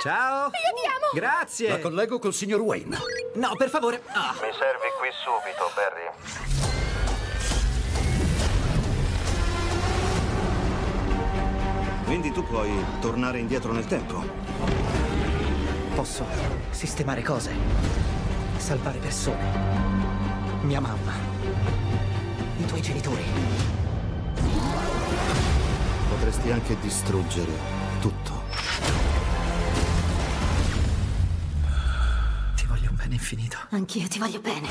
Ciao! Io ti amo! Grazie! La collego col signor Wayne. No, per favore. Ah. Mi servi qui subito, Barry. Quindi tu puoi tornare indietro nel tempo. Posso sistemare cose, salvare persone. Mia mamma. I tuoi genitori. Potresti anche distruggere tutto. Ti voglio un bene infinito. Anch'io ti voglio bene.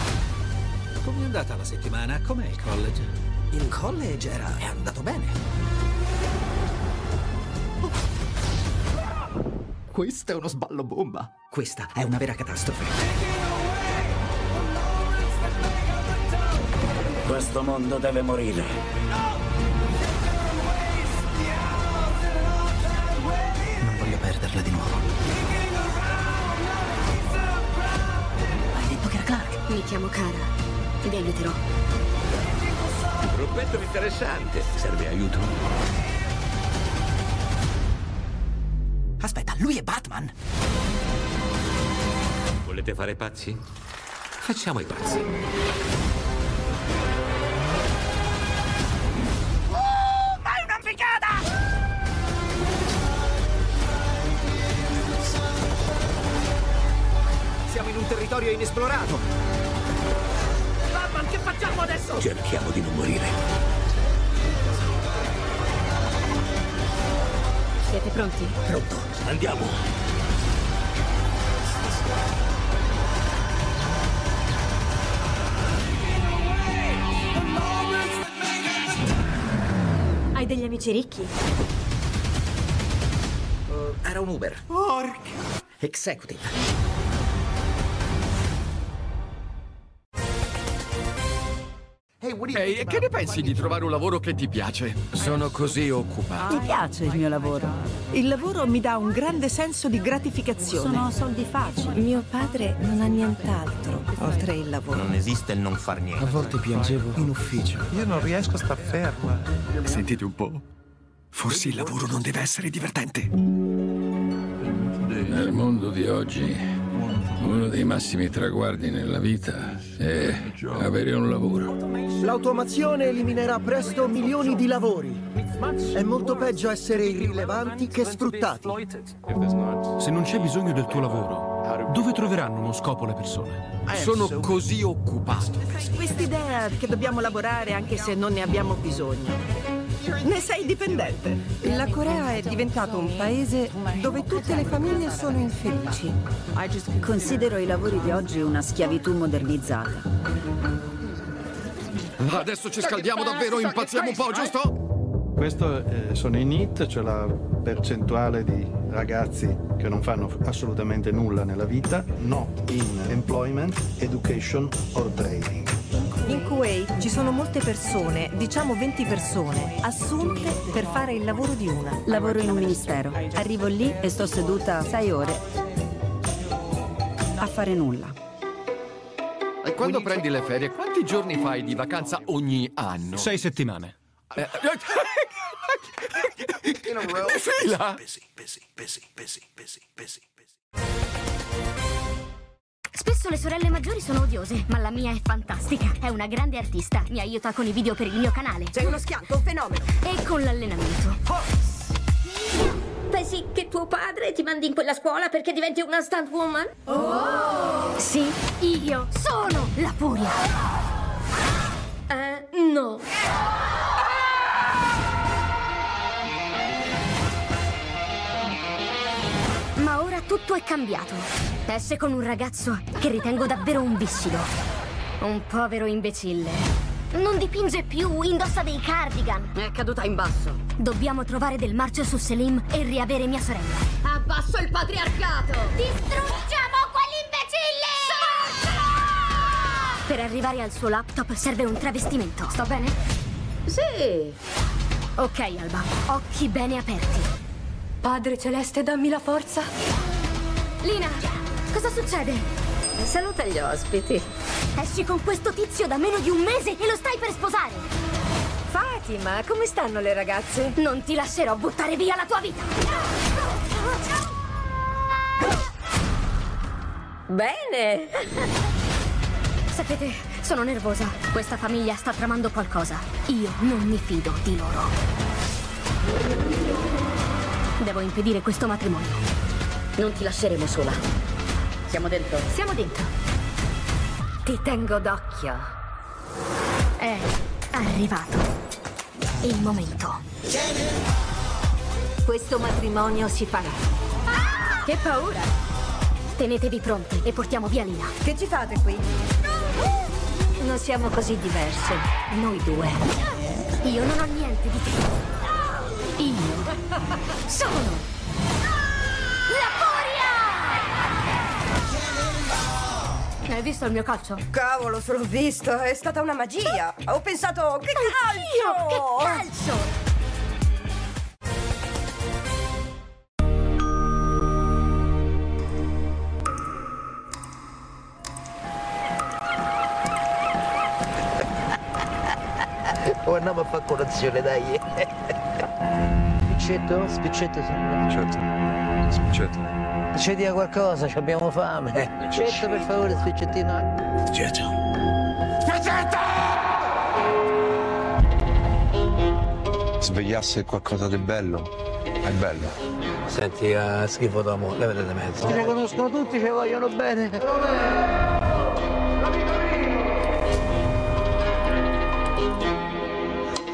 Com'è andata la settimana? Com'è il college? Il college era... è andato bene. Questo è uno sballo bomba. Questa è una vera catastrofe. Questo mondo deve morire. Non voglio perderla di nuovo. Mi chiamo Cara. Vi aiuterò. Gruppetto interessante. Serve aiuto? Aspetta, lui è Batman. Volete fare pazzi? Facciamo i pazzi. Ma è una figata! Siamo in un territorio inesplorato. Batman, che facciamo adesso? Cerchiamo di non morire. Siete pronti? Pronto? Andiamo. Hai degli amici ricchi? Uh, era un Uber. Porca! Executive. Ehi, e che ne pensi di trovare un lavoro che ti piace? Sono così occupato. Mi piace il mio lavoro. Il lavoro mi dà un grande senso di gratificazione. Sono soldi facili. Mio padre non ha nient'altro oltre il lavoro. Non esiste il non far niente. A volte piangevo in ufficio. Io non riesco a star ferma. Sentite un po'. Forse il lavoro non deve essere divertente. Nel mondo di oggi, uno dei massimi traguardi nella vita è avere un lavoro. L'automazione eliminerà presto milioni di lavori. È molto peggio essere irrilevanti che sfruttati. Se non c'è bisogno del tuo lavoro, dove troveranno uno scopo le persone? Sono così occupato. Quest'idea che dobbiamo lavorare anche se non ne abbiamo bisogno. Ne sei dipendente. La Corea è diventato un paese dove tutte le famiglie sono infelici. Considero i lavori di oggi una schiavitù modernizzata. Adesso ci scaldiamo davvero, impazziamo un po', giusto? Questo eh, sono i NEET, cioè la percentuale di ragazzi che non fanno assolutamente nulla nella vita, no in employment, education or training. In Kuwait ci sono molte persone, diciamo 20 persone, assunte per fare il lavoro di una. Lavoro in un ministero. Arrivo lì e sto seduta sei ore a fare nulla. E quando prendi le ferie, quanti giorni fai di vacanza ogni anno? Sei settimane. Row. Fila. Busy, busy, busy, busy, busy, busy. Spesso le sorelle maggiori sono odiose, ma la mia è fantastica. È una grande artista. Mi aiuta con i video per il mio canale. Sei uno schianto, un fenomeno. E con l'allenamento. Pensi che tuo padre ti mandi in quella scuola perché diventi una stunt woman? Oh! Sì, io sono la furia. Eh, no. Tutto è cambiato. Esce con un ragazzo che ritengo davvero un bissido. Un povero imbecille. Non dipinge più, indossa dei cardigan. È caduta in basso. Dobbiamo trovare del marcio su Selim e riavere mia sorella. Abbasso il patriarcato! Distruggiamo quell'imbecille! Per arrivare al suo laptop serve un travestimento. Sto bene? Sì. Ok, Alba. Occhi bene aperti. Padre Celeste, dammi la forza. Lina, cosa succede? Saluta gli ospiti. Esci con questo tizio da meno di un mese e lo stai per sposare. Fatima, come stanno le ragazze? Non ti lascerò buttare via la tua vita. Bene. Sapete, sono nervosa. Questa famiglia sta tramando qualcosa. Io non mi fido di loro. Devo impedire questo matrimonio. Non ti lasceremo sola. Siamo dentro? Siamo dentro. Ti tengo d'occhio. È arrivato il momento. Questo matrimonio si farà. Che paura! Tenetevi pronti e portiamo via Lina. Che ci fate qui? Non siamo così diverse, noi due. Io non ho niente di te. Io sono la Hai visto il mio calcio? Cavolo, se l'ho visto, è stata una magia. Ho pensato, che Anch'io! calcio! Che calcio! O andiamo a fare colazione, dai. Spiccetto? Spiccetto, signore. Certo. Spiccetto. Ci dia qualcosa, ci abbiamo fame. Spiccetto, per favore, spiccettino. Spiccetto. Svegliasse qualcosa di bello. È bello. Senti, uh, schifo d'uomo, levate da mezzo. Ci conoscono tutti, ci vogliono bene.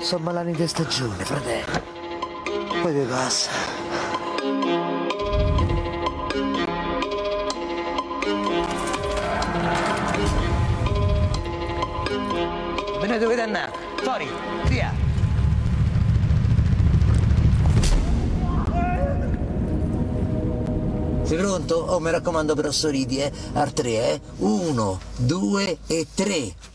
Sono malani di stagione, fratello. Poi vi passa. Fuori, via. Sei pronto? Oh, mi raccomando però sorridi, eh. Al 3, eh. 1, 2 e 3.